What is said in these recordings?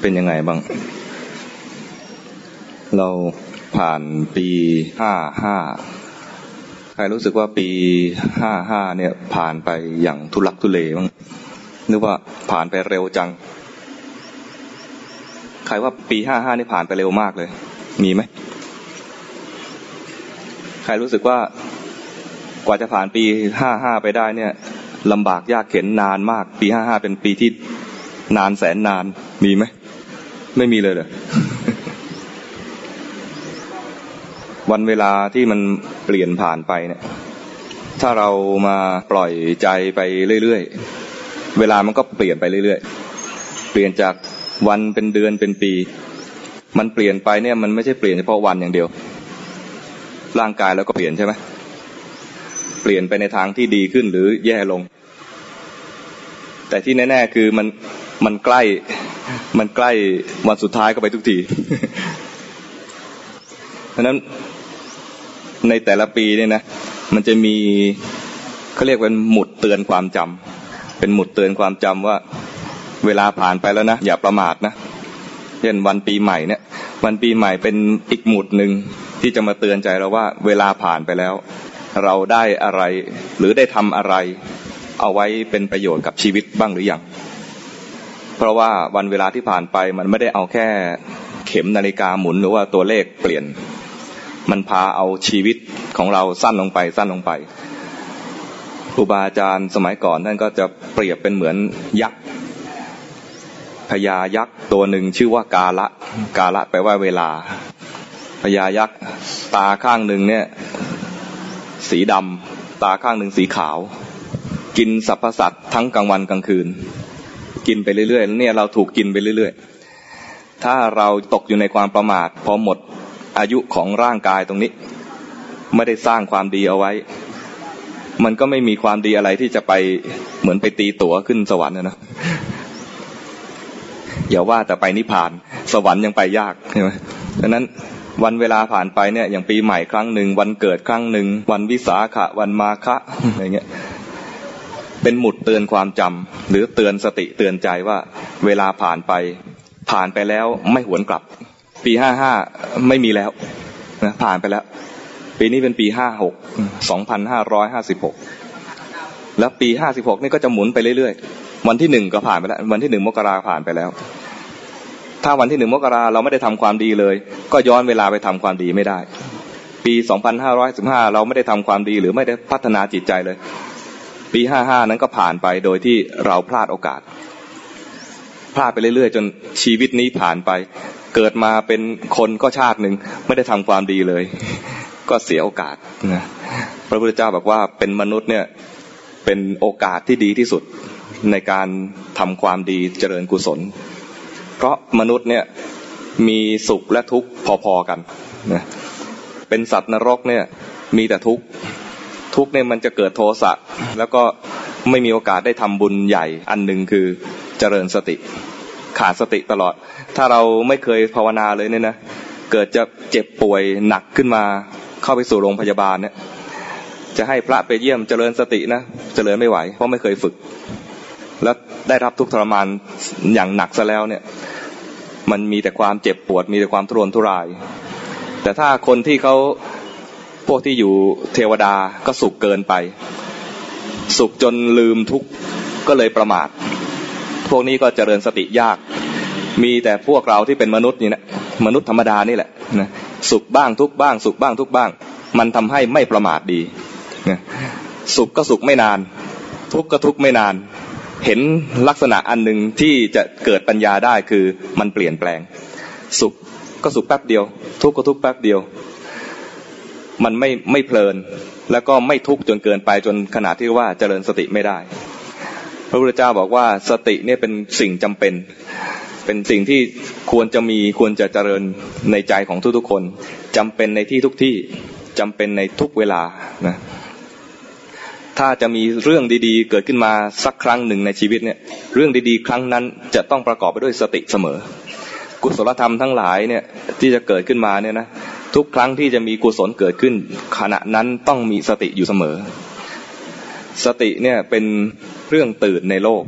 เป็นยังไงบ้าง เราผ่านปีห้าห้าใครรู้สึกว่าปีห้าห้าเนี่ย ผ่านไปอย่างทุลักทุเลบ้างนึกว่าผ่านไปเร็วจัง ใครว่าปีห้าห้านี่ผ่านไปเร็วมากเลย มีไหม ใครรู้สึกว่ากว่าจะผ่านปีห้าห้าไปได้เนี่ยลำบากยากเข็นนานมาก ปีห้าห้าเป็นปีที่นานแสนนานมีไหม ไม่มีเลยเหรอวันเวลาที่มันเปลี่ยนผ่านไปเนี่ย ถ้าเรามาปล่อยใจไปเรื่อยๆ เวลามันก็เปลี่ยนไปเรื่อยๆ เปลี่ยนจากวันเป็นเดือนเป็นปี มันเปลี่ยนไปเนี่ยมันไม่ใช่เปลี่ยนเฉพาะวันอย่างเดียว ร่างกายแล้วก็เปลี่ยนใช่ไหมเปลี่ยนไปในทางที่ดีขึ้นหรือแย่ลง แต่ที่แน่ ๆ คือมันมันใกล้ มันใกล้วันสุดท้ายก็ไปทุกที เพราะนั้นในแต่ละปีเนี่ยนะ มันจะมีเขาเรียกเป็นหมุดเตือนความจำเป็นหมุดเตือนความจำว่า เวลาผ่านไปแล้วนะอย่าประมาทนะเช่นวันปีใหม่เนี่ย วันปีใหม่เป็นอีกหมุดหนึ่งที่จะมาเตือนใจเราว่า เวลาผ่านไปแล้ว เราได้อะไร หรือได้ทำอะไร เอาไว้เป็นประโยชน์กับชีวิตบ้างหรือยัง เพราะว่าวันเวลาที่ผ่านไปมันไม่ได้เอาแค่เข็มนาฬิกาหมุนหรือว่าตัวเลขเปลี่ยน มันพาเอาชีวิตของเราสั้นลงไปสั้นลงไปครูบาอาจารย์สมัยก่อนท่านก็จะเปรียบเป็นเหมือนยักษ์พญายักษ์ตัวหนึ่งชื่อว่ากาละ กาละแปลว่าเวลาพญายักษ์ตาข้างหนึ่งเนี่ยสีดำตาข้างหนึ่งสีขาว กินสรรพสัตว์ทั้งกลางวันกลางคืน กินไปเรื่อยๆเนี่ยเราถูกกินไปเรื่อยๆ ถ้าเราตกอยู่ในความประมาทพอหมดอายุของร่างกายตรงนี้ ไม่ได้สร้างความดีเอาไว้ มันก็ไม่มีความดีอะไรที่จะไปเหมือนไปตีตั๋วขึ้นสวรรค์นะนะอย่าว่าแต่ไปนิพพาน สวรรค์ยังไปยากใช่ไหมดังนั้นวันเวลาผ่านไปเนี่ยอย่างปีใหม่ครั้งหนึ่งวันเกิดครั้งหนึ่งวันวิสาขะวันมาฆะอะไรเงี้ย เป็นหมุดเตือนความจำหรือเตือนสติเตือนใจว่า เวลาผ่านไป ผ่านไปแล้วไม่หวนกลับ ปีห้าห้าไม่มีแล้วนะผ่านไปแล้ว ปีนี้เป็นปีห้าหกสองพันห้าร้อยห้าสิบหกแล้วปีห้าสิบหกนี่ก็จะหมุนไปเรื่อยๆ วันที่หนึ่งก็ผ่านไปแล้ว วันที่หนึ่งมกราผ่านไปแล้ว ถ้าวันที่หนึ่งมกราเราไม่ได้ทำความดีเลย ก็ย้อนเวลาไปทำความดีไม่ได้ ปีสองพันห้าร้อยสิบห้าเราไม่ได้ทำความดีหรือไม่ได้พัฒนาจิตใจเลย ปีห้าห้านั้นก็ผ่านไปโดยที่เราพลาดโอกาส พลาดไปเรื่อยๆ จนชีวิตนี้ผ่านไป เกิดมาเป็นคนก็ชาติหนึ่งไม่ได้ทำความดีเลย ก็เสียโอกาสนะพระพุทธเจ้าบอกว่าเป็นมนุษย์เนี่ยเป็นโอกาสที่ดีที่สุดในการทำความดีเจริญกุศล เพราะมนุษย์เนี่ยมีสุขและทุกข์พอๆกันนะเป็นสัตว์นรกเนี่ยมีแต่ทุกข์ ทุกเนี่ยมันจะเกิดโทสะแล้วก็ไม่มีโอกาสได้ทำบุญใหญ่อันหนึ่งคือเจริญสติ ขาดสติตลอด ถ้าเราไม่เคยภาวนาเลยเนี่ยนะเกิดจะเจ็บป่วยหนักขึ้นมาเข้าไปสู่โรงพยาบาลเนี่ยจะให้พระไปเยี่ยมเจริญสตินะเจริญไม่ไหว เพราะไม่เคยฝึก แล้วได้รับทุกทรมานอย่างหนักซะแล้วเนี่ย มันมีแต่ความเจ็บปวดมีแต่ความทุรนทุราย แต่ถ้าคนที่เขา พวกที่อยู่เทวดาก็สุขเกินไป สุขจนลืมทุกก็เลยประมาท พวกนี้ก็เจริญสติยาก มีแต่พวกเราที่เป็นมนุษย์นี่นะมนุษย์ธรรมดานี่แหละนะสุขบ้างทุกบ้าง สุขบ้างทุกบ้าง มันทำให้ไม่ประมาทดีนะสุขก็สุขไม่นาน ทุกข์ก็ทุกข์ไม่นาน เห็นลักษณะอันหนึ่งที่จะเกิดปัญญาได้คือมันเปลี่ยนแปลง สุขก็สุขแป๊บเดียว ทุกข์ก็ทุกข์แป๊บเดียว มันไม่ไม่เพลิน แล้วก็ไม่ทุกข์จนเกินไปจนขนาดที่ว่าเจริญสติไม่ได้ พระพุทธเจ้าบอกว่าสติเนี่ยเป็นสิ่งจำเป็น เป็นสิ่งที่ควรจะมีควรจะเจริญในใจของทุกๆคนจำเป็นในที่ทุกที่จำเป็นในทุกเวลานะถ้าจะมีเรื่องดีๆ เกิดขึ้นมาสักครั้งหนึ่งในชีวิตเนี่ย เรื่องดีๆ ครั้งนั้นจะต้องประกอบไปด้วยสติเสมอ กุศลธรรมทั้งหลายเนี่ยที่จะเกิดขึ้นมาเนี่ยนะ ทุกครั้งที่จะมีกุศลเกิดขึ้น ขณะนั้นต้องมีสติอยู่เสมอ สติเนี่ยเป็นเรื่องตื่นในโลก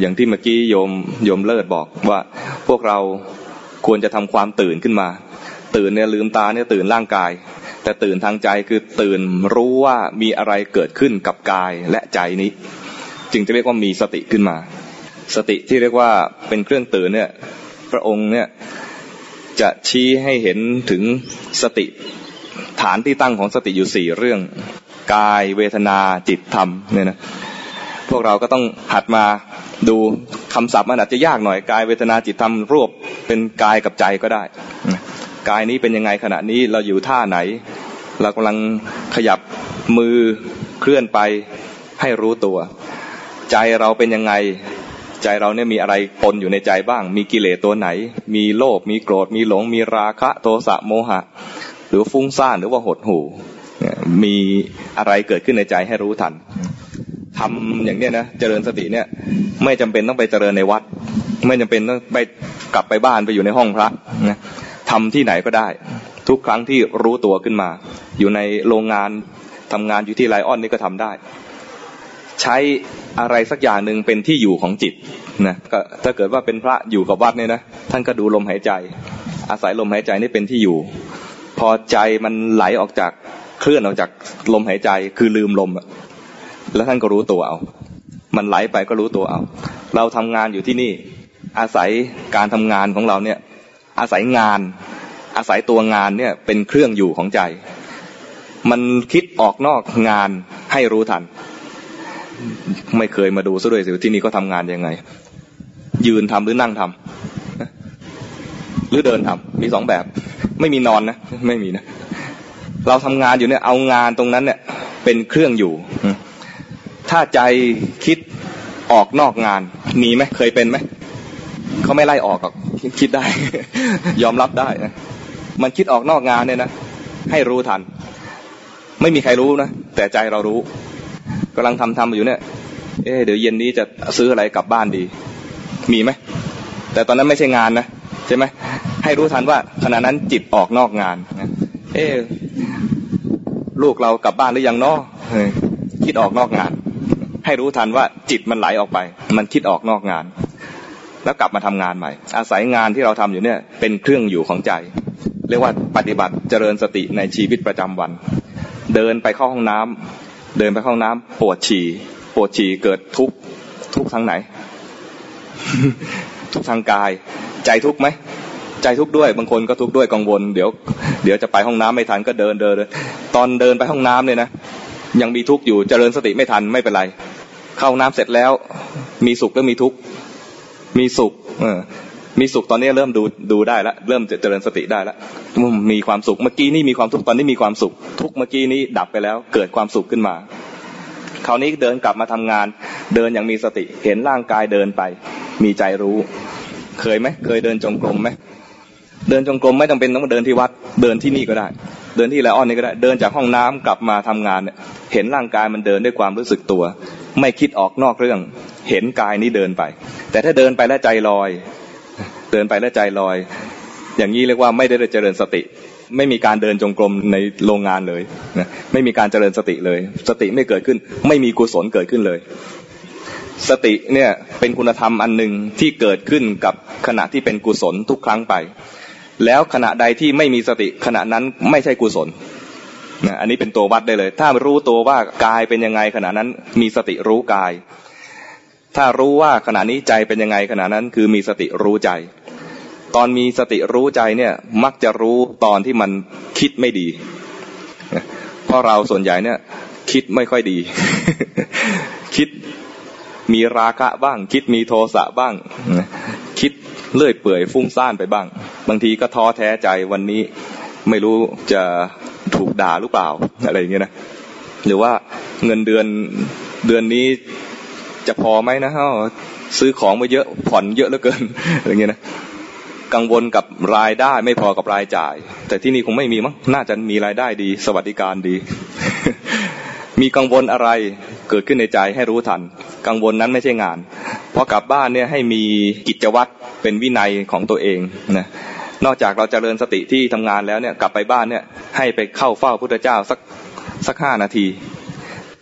อย่างที่เมื่อกี้โยมโยมเลิศบอกว่าพวกเราควรจะทำความตื่นขึ้นมา ตื่นเนี่ยลืมตาเนี่ยตื่นร่างกาย แต่ตื่นทางใจคือตื่นรู้ว่ามีอะไรเกิดขึ้นกับกายและใจนี้ จึงจะเรียกว่ามีสติขึ้นมา สติที่เรียกว่าเป็นเครื่องตื่นเนี่ยพระองค์เนี่ย จะชี้ให้เห็นถึงสติฐานที่ตั้งของสติอยู่สี่เรื่อง กายเวทนาจิตธรรมเนี่ยนะพวกเราก็ต้องหัดมาดูคำศัพท์มันอาจจะยากหน่อยกายเวทนาจิตธรรมรวบเป็นกายกับใจก็ได้ กายนี้เป็นยังไงขณะนี้เราอยู่ท่าไหน เรากำลังขยับมือเคลื่อนไปให้รู้ตัว ใจเราเป็นยังไง ใจเราเนี่ยมีอะไรปนอยู่ในใจบ้าง มีกิเลสตัวไหน มีโลภมีโกรธมีหลง มีราคะโทสะโมหะ หรือฟุ้งซ่านหรือว่าหดหู่มีอะไรเกิดขึ้นในใจให้รู้ทันทำอย่างเนี้ยนะเจริญสติเนี่ย ไม่จำเป็นต้องไปเจริญในวัด ไม่จำเป็นต้องไปกลับไปบ้านไปอยู่ในห้องพระนะทำที่ไหนก็ได้ ทุกครั้งที่รู้ตัวขึ้นมา อยู่ในโรงงานทำงานอยู่ที่ไลออนนี่ก็ทำได้ ใช้อะไรสักอย่างหนึ่งเป็นที่อยู่ของจิตนะก็ถ้าเกิดว่าเป็นพระอยู่กับวัดเนี่ยนะท่านก็ดูลมหายใจ อาศัยลมหายใจนี่เป็นที่อยู่ พอใจมันไหลออกจากเคลื่อนออกจากลมหายใจคือลืมลมแล้วท่านก็รู้ตัวเอา มันไหลไปก็รู้ตัวเอา เราทำงานอยู่ที่นี่ อาศัยการทำงานของเราเนี่ย อาศัยงาน อาศัยตัวงานเนี่ยเป็นเครื่องอยู่ของใจ มันคิดออกนอกงานให้รู้ทัน ไม่เคยมาดูซะด้วยสิที่นี่ก็ทำงานยังไง ยืนทำหรือนั่งทำหรือเดินทำมีสองแบบ ไม่มีนอนนะไม่มีนะเราทำงานอยู่เนี่ยเอางานตรงนั้นเนี่ยเป็นเครื่องอยู่ ถ้าใจคิดออกนอกงานมีไหมเคยเป็นไหมเขาไม่ไล่ออกหรอกคิดได้ ยอมรับได้นะมันคิดออกนอกงานเนี่ยนะให้รู้ทัน ไม่มีใครรู้นะแต่ใจเรารู้ กำลังทำทำอยู่เนี่ย เอ๊เดี๋ยวเย็นนี้จะซื้ออะไรกลับบ้านดี มีไหมแต่ตอนนั้นไม่ใช่งานนะใช่ไหมให้รู้ทันว่าขณะนั้นจิตออกนอกงานเอ๊ลูกเรากลับบ้านหรือยังนอคิดออกนอกงาน ให้รู้ทันว่าจิตมันไหลออกไป มันคิดออกนอกงาน แล้วกลับมาทำงานใหม่ อาศัยงานที่เราทำอยู่เนี่ย เป็นเครื่องอยู่ของใจ เรียกว่าปฏิบัติเจริญสติในชีวิตประจำวัน เดินไปเข้าห้องน้ำ เดินไปห้องน้ำปวดฉี่ ปวดฉี่เกิดทุกทุกทางไหน ทุกทางกาย ใจทุกไหมใจทุกด้วยบางคนก็ทุกด้วยกังวลเดี๋ยวเดี๋ยวจะไปห้องน้ำไม่ทันก็เดินเดินตอนเดินไปห้องน้ำเนี่ยนะยังมีทุกข์อยู่เจริญสติไม่ทันไม่เป็นไร เข้าน้ำเสร็จแล้ว มีสุขแล้วมีทุกข์มีสุข เออ มีสุขตอนนี้เริ่มดูดูได้แล้วเริ่มจเจริญสติได้แล้วมีความสุขเมื่อกี้นี่มีความทุกข์ตอนนี้มีความสุข ทุกเมื่อกี้นี้ดับไปแล้ว เกิดความสุขขึ้นมา คราวนี้เดินกลับมาทำงาน เดินอย่างมีสติเห็นร่างกายเดินไป มีใจรู้ เคยไหมเคยเดินจงกรมไหมเดินจงกรมไม่จำเป็นต้องเดินที่วัด เดินที่นี่ก็ได้ เดินที่ไลออนนี่ก็ได้ เดินจากห้องน้ำกลับมาทำงานเนี่ยเห็นร่างกายมันเดินด้วยความรู้สึกตัว ไม่คิดออกนอกเรื่อง เห็นกายนี้เดินไป แต่ถ้าเดินไปแล้วใจลอย เดินไปแล้วใจลอย อย่างนี้เรียกว่าไม่ได้เจริญสติ ไม่มีการเดินจงกรมในโรงงานเลยนะไม่มีการเจริญสติเลย สติไม่เกิดขึ้น ไม่มีกุศลเกิดขึ้นเลย สติเนี่ยเป็นคุณธรรมอันหนึ่งที่เกิดขึ้นกับขณะที่เป็นกุศลทุกครั้งไป แล้วขณะใดที่ไม่มีสติขณะนั้นไม่ใช่กุศลนะอันนี้เป็นตัววัดได้เลย ถ้ารู้ตัวว่ากายเป็นยังไงขณะนั้นมีสติรู้กาย ถ้ารู้ว่าขณะนี้ใจเป็นยังไงขณะนั้นคือมีสติรู้ใจ ตอนมีสติรู้ใจเนี่ย มักจะรู้ตอนที่มันคิดไม่ดี เพราะเราส่วนใหญ่เนี่ย คิดไม่ค่อยดี คิดมีราคะบ้าง คิดมีโทสะบ้าง คิดเลื่อยเปื่อยฟุ้งซ่านไปบ้าง บางทีก็ท้อแท้ใจวันนี้ไม่รู้จะถูกด่าหรือเปล่าอะไรอย่างเงี้ยนะหรือว่าเงินเดือนเดือนนี้จะพอไหมนะฮะซื้อของมาเยอะผ่อนเยอะเหลือเกินอะไรเงี้ยนะ กังวลกับรายได้ไม่พอกับรายจ่าย แต่ที่นี่คงไม่มีมั้งน่าจะมีรายได้ดี สวัสดิการดี มีกังวลอะไรเกิดขึ้นในใจให้รู้ทัน กังวลนั้นไม่ใช่งานพอกลับบ้านเนี่ยให้มีกิจวัตรเป็นวินัยของตัวเองนะนอกจากเราจเจริญสติที่ทำงานแล้วเนี่ยกลับไปบ้านเนี่ยให้ไปเข้าเฝ้าพุทธเจ้าสักสักห้านาที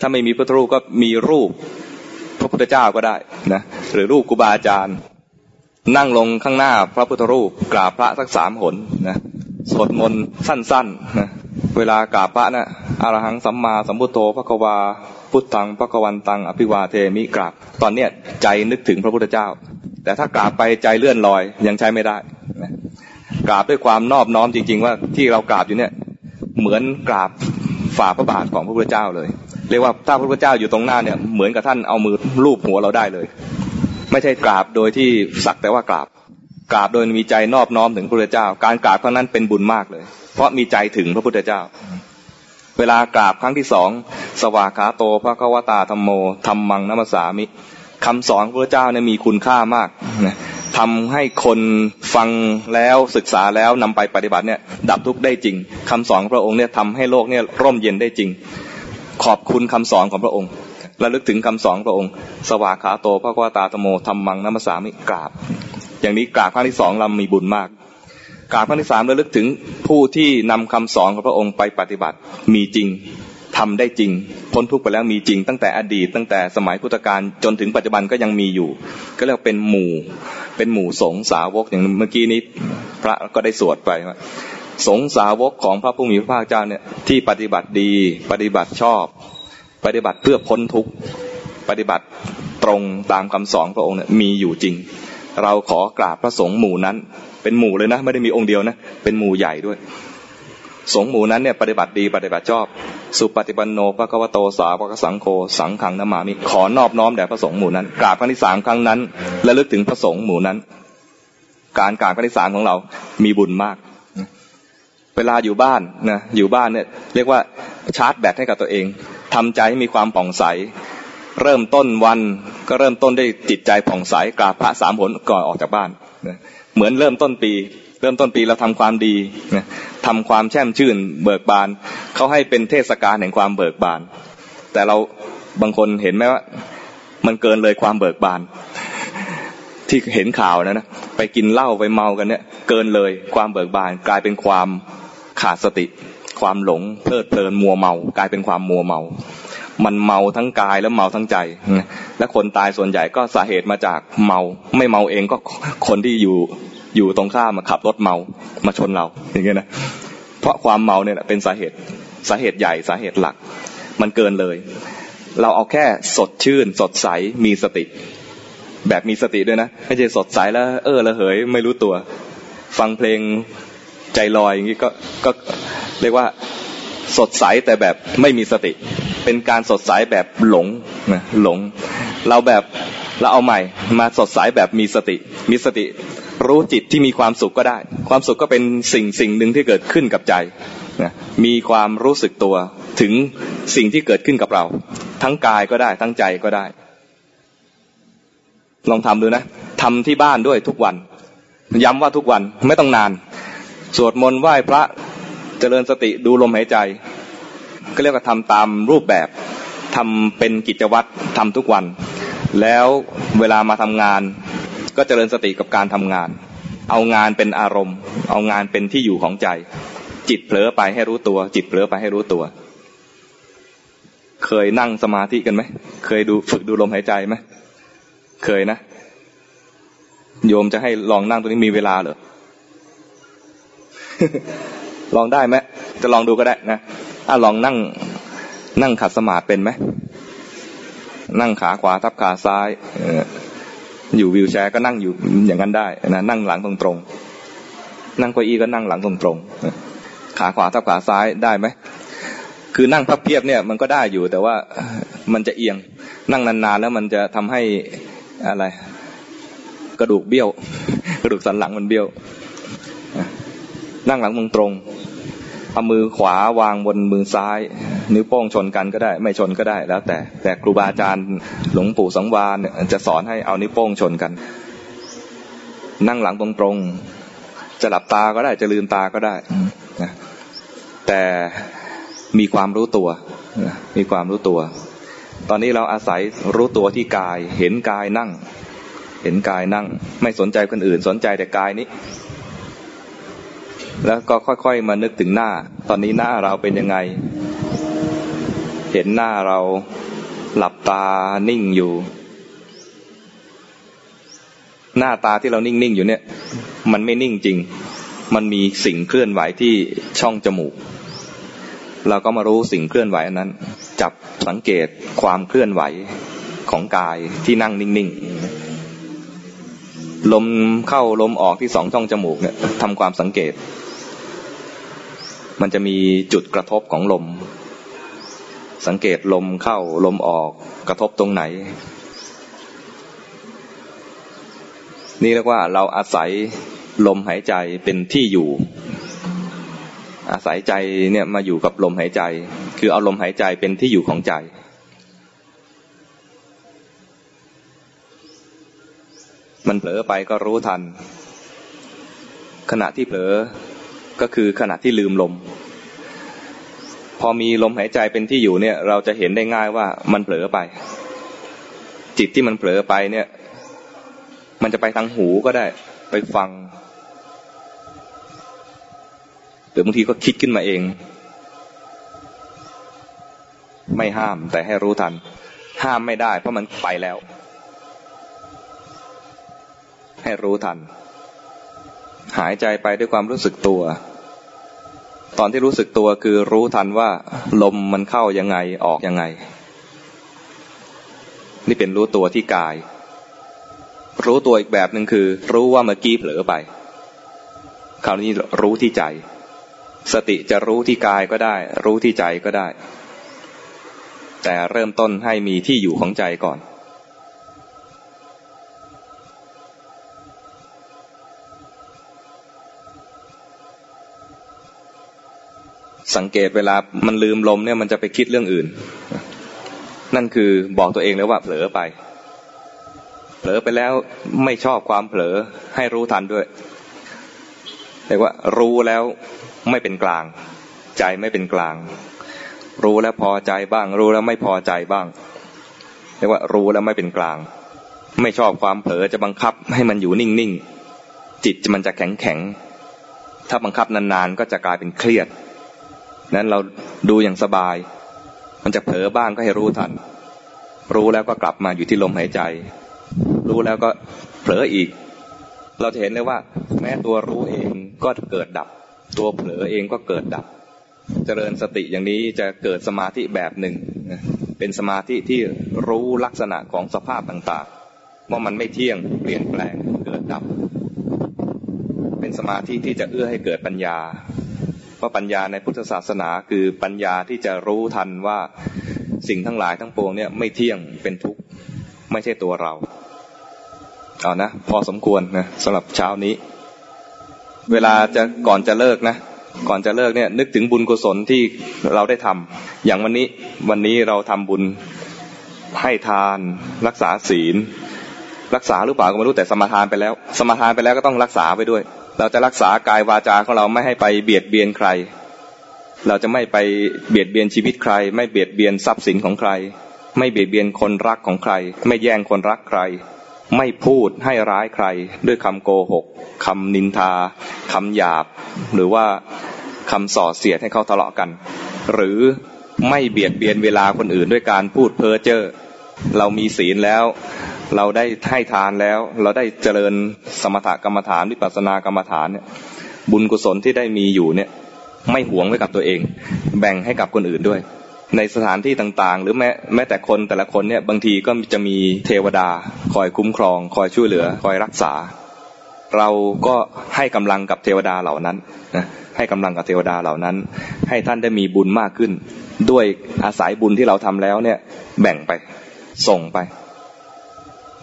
ถ้าไม่มีพระรูปก็มีรูปพระพุทธเจ้าก็ได้นะหรือรูปครูบาอาจารย์ นั่งลงข้างหน้าพระพุทธรูปกราบพระสักสามหนนะสวดมนต์สั้นๆนะเวลากราบพระนะอรหังสัมมาสัมพุทโธพระกวา พุทธังพระกวันตังอภิวาเทมิกราบ ตอนเนี้ยใจนึกถึงพระพุทธเจ้า แต่ถ้ากราบไปใจเลื่อนลอยยังใช้ไม่ได้นะกราบด้วยความนอบน้อมจริง ๆ ว่าที่เรากราบอยู่เนี่ยเหมือนกราบฝ่าพระบาทของพระพุทธเจ้าเลย เรียกว่าถ้าพระพุทธเจ้าอยู่ตรงหน้าเนี่ยเหมือนกับท่านเอามือลูบหัวเราได้เลย ไม่ใช่กราบโดยที่สักแต่ว่ากราบ กราบโดยมีใจนอบน้อมถึงพระพุทธเจ้า การกราบครั้งนั้นเป็นบุญมากเลย เพราะมีใจถึงพระพุทธเจ้า เวลากราบครั้งที่สองสวากขาโตพระควตาธรรมโมธรรมังนัมสามิคำสอนพระเจ้าเนี่ยมีคุณค่ามากทำให้คนฟังแล้วศึกษาแล้วนำไปปฏิบัติเนี่ย ดับทุกข์ได้จริงคำสอนพระองค์เนี่ยทำให้โลกเนี่ยร่มเย็นได้จริง ขอบคุณคำสอนของพระองค์ ระลึกถึงคำสอนพระองค์ สวากขาโตพระกวตาตโมธรรมังนัมสามิกราบ อย่างนี้กราบครั้งที่สองเรามีบุญมากกราบครั้งที่สามระลึกถึงผู้ที่นำคำสอนของพระองค์ไปปฏิบัติมีจริงทำได้จริง พ้นทุกข์ไปแล้วมีจริง ตั้งแต่อดีตตั้งแต่สมัยพุทธกาลจนถึงปัจจุบันก็ยังมีอยู่ ก็เรียกเป็นหมู่ เป็นหมู่สงสาวกอย่างเมื่อกี้นี้พระก็ได้สวดไปว่าสงสาวกของพระผู้มีพระภาคเจ้าเนี่ยที่ปฏิบัติดีปฏิบัติชอบ ปฏิบัติเพื่อพ้นทุกข์ปฏิบัติตรงตามคำสอนพระองค์เนี่ยมีอยู่จริง เราขอกราบพระสงฆ์หมู่นั้น เป็นหมู่เลยนะไม่ได้มีองค์เดียวนะเป็นหมู่ใหญ่ด้วยสงฆ์หมู่นั้นเนี่ยปฏิบัติดีปฏิบัติชอบ สุปฏิปันโนพระกวโตสาวกสังโฆสังขังนามามิขอนอบน้อมแด่พระสงฆ์หมู่นั้นกราบครั้งที่สามครั้งนั้นและลึกถึงพระสงฆ์หมู่นั้น การกราบครั้งที่สามของเรามีบุญมากเวลาอยู่บ้านนะอยู่บ้านเนี่ยเรียกว่าชาร์จแบตให้กับตัวเอง ทำใจให้มีความผ่องใส เริ่มต้นวันก็เริ่มต้นด้วยจิตใจผ่องใสกราบพระสามผลก่อนออกจากบ้านเหมือนเริ่มต้นปี เริ่มต้นปีเราทำความดีทำความแช่มชื่นเบิกบานเขาให้เป็นเทศกาลแห่งความเบิกบาน แต่เราบางคนเห็นไหมว่า มันเกินเลยความเบิกบานที่เห็นข่าวนะนะไปกินเหล้าไปเมากันเนี่ย เกินเลยความเบิกบานกลายเป็นความขาดสติ ความหลงเพลิดเพลินมัวเมา กลายเป็นความมัวเมา มันเมาทั้งกายแล้วเมาทั้งใจ และคนตายส่วนใหญ่ก็สาเหตุมาจากเมา ไม่เมาเองก็คนที่อยู่อยู่ตรงข้ามมาขับรถเมามาชนเราอย่างเงี้ยนะเพราะความเมาเนี่ยเป็นสาเหตุสาเหตุใหญ่สาเหตุหลัก มันเกินเลย เราเอาแค่สดชื่น สดใสมีสติ แบบมีสติด้วยนะไม่ใช่สดใสแล้ว เออละเหยไม่รู้ตัว ฟังเพลงใจลอยอย่างนี้ก็ก็ เรียกว่าสดใสแต่แบบไม่มีสติ เป็นการสดใสแบบหลงนะหลง เราแบบเราเอาใหม่มาสดใสแบบมีสติ มีสติรู้จิตที่มีความสุขก็ได้ ความสุขก็เป็นสิ่งสิ่งหนึ่งที่เกิดขึ้นกับใจนะมีความรู้สึกตัวถึงสิ่งที่เกิดขึ้นกับเรา ทั้งกายก็ได้ ทั้งใจก็ได้ ลองทำดูนะทำที่บ้านด้วยทุกวัน ย้ำว่าทุกวันไม่ต้องนาน สวดมนต์ไหว้พระ เจริญสติดูลมหายใจ ก็เรียกว่าทำตามรูปแบบทำเป็นกิจวัตรทำทุกวัน แล้วเวลามาทำงาน ก็เจริญสติกับการทำงาน เอางานเป็นอารมณ์ เอางานเป็นที่อยู่ของใจ จิตเผลอไปให้รู้ตัว จิตเผลอไปให้รู้ตัว เคยนั่งสมาธิกันไหมเคยดูฝึกดูลมหายใจไหมเคยนะโยมจะให้ลองนั่งตรงนี้มีเวลาเหรอ ลองได้ไหมจะลองดูก็ได้นะอะลองนั่งนั่งขัดสมาธิเป็นไหมนั่งขาขวาทับขาซ้ายอยู่วิวแชร์ก็นั่งอยู่อย่างนั้นได้นะนั่งหลังตรงๆนั่งเก้าอี้ก็นั่งหลังตรงๆขาขวาทับขาซ้ายได้ไหมคือนั่งพับเพียบเนี่ยมันก็ได้อยู่แต่ว่ามันจะเอียงนั่งนานๆแล้วมันจะทำให้อะไร กระดูกเบี้ยว กระดูกสันหลังมันเบี้ยว นั่งหลังตรงๆ เอามือขวาวางบนมือซ้าย นิ้วโป้งชนกันก็ได้ ไม่ชนก็ได้แล้ว แต่แต่ครูบาอาจารย์หลวงปู่สังวานจะสอนให้เอานิ้วโป้งชนกัน นั่งหลังตรงๆจะหลับตาก็ได้จะลืมตาก็ได้นะแต่มีความรู้ตัว มีความรู้ตัว ตอนนี้เราอาศัยรู้ตัวที่กาย เห็นกายนั่ง เห็นกายนั่ง ไม่สนใจคนอื่น สนใจแต่กายนี้ แล้วก็ค่อยๆมานึกถึงหน้า ตอนนี้หน้าเราเป็นยังไง เห็นหน้าเราหลับตานิ่งอยู่ หน้าตาที่เรานิ่งๆอยู่เนี่ย มันไม่นิ่งจริง มันมีสิ่งเคลื่อนไหวที่ช่องจมูก เราก็มารู้สิ่งเคลื่อนไหวอันนั้น จับสังเกตความเคลื่อนไหวของกายที่นั่งนิ่งๆ ลมเข้าลมออกที่สองช่องจมูกเนี่ยทำความสังเกต มันจะมีจุดกระทบของลม สังเกตลมเข้าลมออกกระทบตรงไหน นี่เรียกว่าเราอาศัยลมหายใจเป็นที่อยู่ อาศัยใจเนี่ยมาอยู่กับลมหายใจ คือเอาลมหายใจเป็นที่อยู่ของใจมันเผลอไปก็รู้ทัน ขณะที่เผลอ ก็คือขณะที่ลืมลม พอมีลมหายใจเป็นที่อยู่เนี่ย เราจะเห็นได้ง่ายว่ามันเผลอไป จิตที่มันเผลอไปเนี่ย มันจะไปทางหูก็ได้ ไปฟังหรือบางทีก็คิดขึ้นมาเอง ไม่ห้ามแต่ให้รู้ทัน ห้ามไม่ได้ เพราะมันไปแล้ว ให้รู้ทัน หายใจไปด้วยความรู้สึกตัว ตอนที่รู้สึกตัวคือรู้ทันว่า ลมมันเข้ายังไงออกยังไง นี่เป็นรู้ตัวที่กาย รู้ตัวอีกแบบหนึ่งคือ รู้ว่าเมื่อกี้เผลอไป คราวนี้รู้ที่ใจ สติจะรู้ที่กายก็ได้ รู้ที่ใจก็ได้ แต่เริ่มต้นให้มีที่อยู่ของใจก่อน สังเกตเวลามันลืมลมเนี่ยมันจะไปคิดเรื่องอื่น นั่นคือบอกตัวเองเลยว่าเผลอไป เผลอไปแล้วไม่ชอบความเผลอให้รู้ทันด้วยเรียกว่ารู้แล้วไม่เป็นกลาง ใจไม่เป็นกลาง รู้แล้วพอใจบ้าง รู้แล้วไม่พอใจบ้างเรียกว่ารู้แล้วไม่เป็นกลาง ไม่ชอบความเผลอจะบังคับให้มันอยู่นิ่งๆจิตมันจะแข็งแข็งถ้าบังคับนานๆก็จะกลายเป็นเครียด นั้นเราดูอย่างสบาย มันจะเผลอบ้างก็ให้รู้ทัน รู้แล้วก็กลับมาอยู่ที่ลมหายใจ รู้แล้วก็เผลออีก เราจะเห็นเลยว่า แม้ตัวรู้เองก็เกิดดับ ตัวเผลอเองก็เกิดดับ เจริญสติอย่างนี้จะเกิดสมาธิแบบหนึ่ง เป็นสมาธิที่รู้ลักษณะของสภาพต่างๆ ว่ามันไม่เที่ยงเปลี่ยนแปลงเกิดดับ เป็นสมาธิที่จะเอื้อให้เกิดปัญญา เพราปัญญาในพุทธศาสนาคือปัญญาที่จะรู้ทันว่าสิ่งทั้งหลายทั้งปวงเนี่ยไม่เที่ยงเป็นทุกข์ไม่ใช่ตัวเราเอานะพอสมควรนะสำหรับเช้านี้ เวลาจะก่อนจะเลิกนะก่อนจะเลิกเนี่ยนึกถึงบุญกุศลที่เราได้ทำอย่างวันนี้วันนี้เราทำบุญให้ทานรักษาศีล รักษาหรือเปล่าก็ไม่รู้แต่สมาทานไปแล้ว สมาทานไปแล้วก็ต้องรักษาไปด้วย เราจะรักษากายวาจาของเราไม่ให้ไปเบียดเบียนใคร เราจะไม่ไปเบียดเบียนชีวิตใคร ไม่เบียดเบียนทรัพย์สินของใคร ไม่เบียดเบียนคนรักของใคร ไม่แย่งคนรักใคร ไม่พูดให้ร้ายใคร ด้วยคำโกหกคำนินทาคำหยาบ หรือว่าคำส่อเสียดให้เขาทะเลาะกัน หรือไม่เบียดเบียนเวลาคนอื่นด้วยการพูดเพ้อเจ้อเรามีศีลแล้ว เราได้ให้ทานแล้ว เราได้เจริญสมถกรรมฐานวิปัสสนากรรมฐานเนี่ย บุญกุศลที่ได้มีอยู่เนี่ย ไม่หวงไว้กับตัวเอง แบ่งให้กับคนอื่นด้วย ในสถานที่ต่างๆ หรือแม้แม้แต่คนแต่ละคนเนี่ยบางทีก็จะมีเทวดา คอยคุ้มครอง คอยช่วยเหลือ คอยรักษา เราก็ให้กำลังกับเทวดาเหล่านั้นนะให้กำลังกับเทวดาเหล่านั้น ให้ท่านได้มีบุญมากขึ้น ด้วยอาศัยบุญที่เราทำแล้วเนี่ย แบ่งไปส่งไป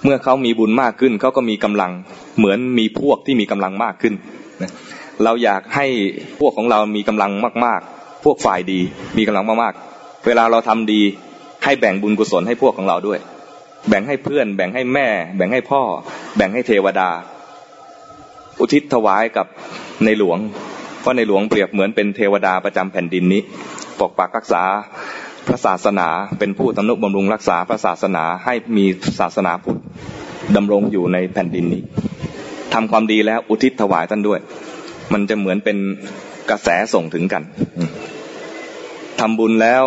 เมื่อเขามีบุญมากขึ้นเขาก็มีกำลังเหมือนมีพวกที่มีกำลังมากขึ้น เราอยากให้พวกของเรามีกำลังมากๆ พวกฝ่ายดีมีกำลังมากๆ เวลาเราทำดีให้แบ่งบุญกุศลให้พวกของเราด้วย แบ่งให้เพื่อน แบ่งให้แม่ แบ่งให้พ่อ แบ่งให้เทวดา อุทิศถวายกับในหลวงเพราะในหลวงเปรียบเหมือนเป็นเทวดาประจำแผ่นดินนี้ปกปักรักษา พระศาสนาเป็นผู้ทำนุบำรุงรักษาพระศาสนาให้มีศาสนาพุทธดำรงอยู่ในแผ่นดินนี้ทำความดีแล้วอุทิศถวายท่านด้วย มันจะเหมือนเป็นกระแสส่งถึงกันทำบุญแล้ว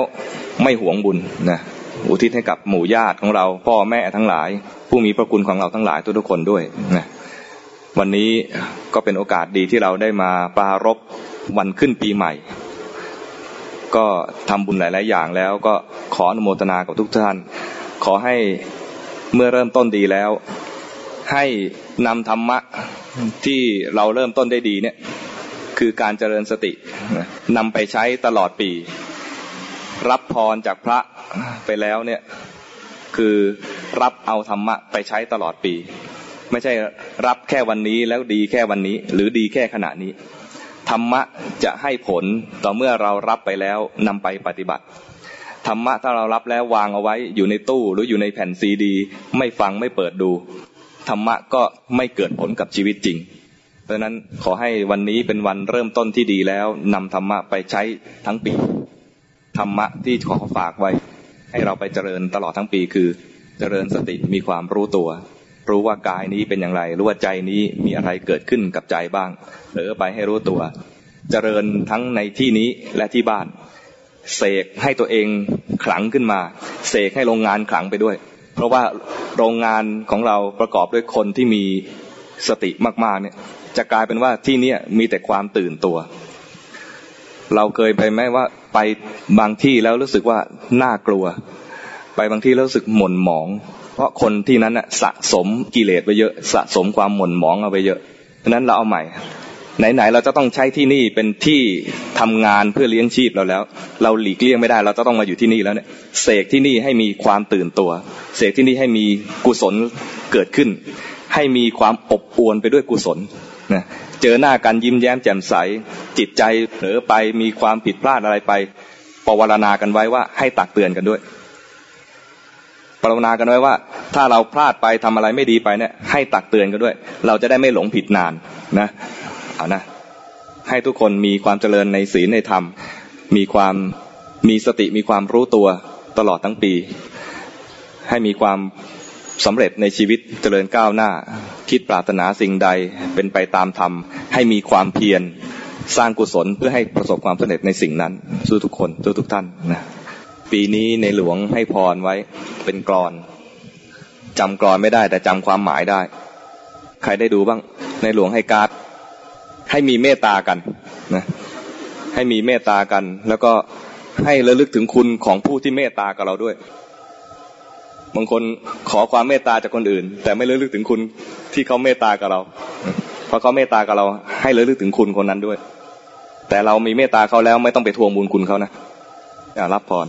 ไม่หวงบุญนะอุทิศให้กับหมู่ญาติของเรา พ่อแม่ทั้งหลาย ผู้มีพระคุณของเราทั้งหลายทุกๆคนด้วยนะวันนี้ก็เป็นโอกาสดีที่เราได้มาปรารบวันขึ้นปีใหม่ ก็ทำบุญหลาย ๆ อย่างแล้วก็ขออนุโมทนากับทุกท่าน ขอให้เมื่อเริ่มต้นดีแล้ว ให้นำธรรมะที่เราเริ่มต้นได้ดีเนี่ย คือการเจริญสตินำไปใช้ตลอดปี รับพรจากพระไปแล้วเนี่ย คือรับเอาธรรมะไปใช้ตลอดปี ไม่ใช่รับแค่วันนี้แล้วดีแค่วันนี้ หรือดีแค่ขณะนี้ ธรรมะจะให้ผลต่อเมื่อเรารับไปแล้วนำไปปฏิบัติธรรมะถ้าเรารับแล้ววางเอาไว้อยู่ในตู้หรืออยู่ในแผ่นซีดี ไม่ฟังไม่เปิดดู ธรรมะก็ไม่เกิดผลกับชีวิตจริงเพราะนั้นขอให้วันนี้เป็นวันเริ่มต้นที่ดีแล้วนำธรรมะไปใช้ทั้งปี ธรรมะที่ขอฝากไว้ ให้เราไปเจริญตลอดทั้งปีคือ เจริญสติมีความรู้ตัว รู้ว่ากายนี้เป็นอย่างไร รู้ว่าใจนี้มีอะไรเกิดขึ้นกับใจบ้างเผลอไปให้รู้ตัว เจริญทั้งในที่นี้และที่บ้าน เสกให้ตัวเองขลังขึ้นมา เสกให้โรงงานขลังไปด้วย เพราะว่าโรงงานของเราประกอบด้วยคนที่มีสติมากๆเนี่ยจะกลายเป็นว่าที่นี้มีแต่ความตื่นตัว เราเคยไปไหมว่าไปบางที่แล้วรู้สึกว่าน่ากลัว ไปบางที่แล้วรู้สึกหม่นหมอง เพราะคนที่นั้นสะสมกิเลสไปเยอะ สะสมความหม่นหมองเอาไปเยอะเพราะนั้นเราเอาใหม่ ไหนๆเราจะต้องใช้ที่นี่เป็นที่ทำงานเพื่อเลี้ยงชีพเราแล้ว เราหลีกเลี่ยงไม่ได้ เราจะต้องมาอยู่ที่นี่แล้วเนี่ยเสกที่นี่ให้มีความตื่นตัว เสกที่นี่ให้มีกุศลเกิดขึ้น ให้มีความอบอวลไปด้วยกุศลนะเจอหน้ากันยิ้มแย้มแจ่มใส จิตใจเผลอไปมีความผิดพลาดอะไรไปปวารณากันไว้ว่าให้ตักเตือนกันด้วย ปรารณากันไว้ว่า ถ้าเราพลาดไปทำอะไรไม่ดีไปเนี่ยให้ตักเตือนกันด้วย เราจะได้ไม่หลงผิดนานนะเอานะให้ทุกคนมีความเจริญในศีลในธรรม มีความมีสติมีความรู้ตัวตลอดทั้งปี ให้มีความสำเร็จในชีวิตเจริญก้าวหน้า คิดปรารถนาสิ่งใดเป็นไปตามธรรม ให้มีความเพียรสร้างกุศลเพื่อให้ประสบความสำเร็จในสิ่งนั้นสู้ทุกคนสู้ทุกท่านนะ ปีนี้ในหลวงให้พรไว้เป็นกรอนจำกรอนไม่ได้ แต่จำความหมายได้ ใครได้ดูบ้าง ในหลวงให้การให้มีเมตตากันนะให้มีเมตตากัน แล้วก็ให้ระลึกถึงคุณของผู้ที่เมตตากับเราด้วยบางคนขอความเมตตาจากคนอื่น แต่ไม่ระลึกถึงคุณที่เขาเมตตากับเรา เพราะเขาเมตตากับเรา ให้ระลึกถึงคุณคนนั้นด้วย แต่เรามีเมตตาเขาแล้วไม่ต้องไปทวงบุญคุณเขานะรับพร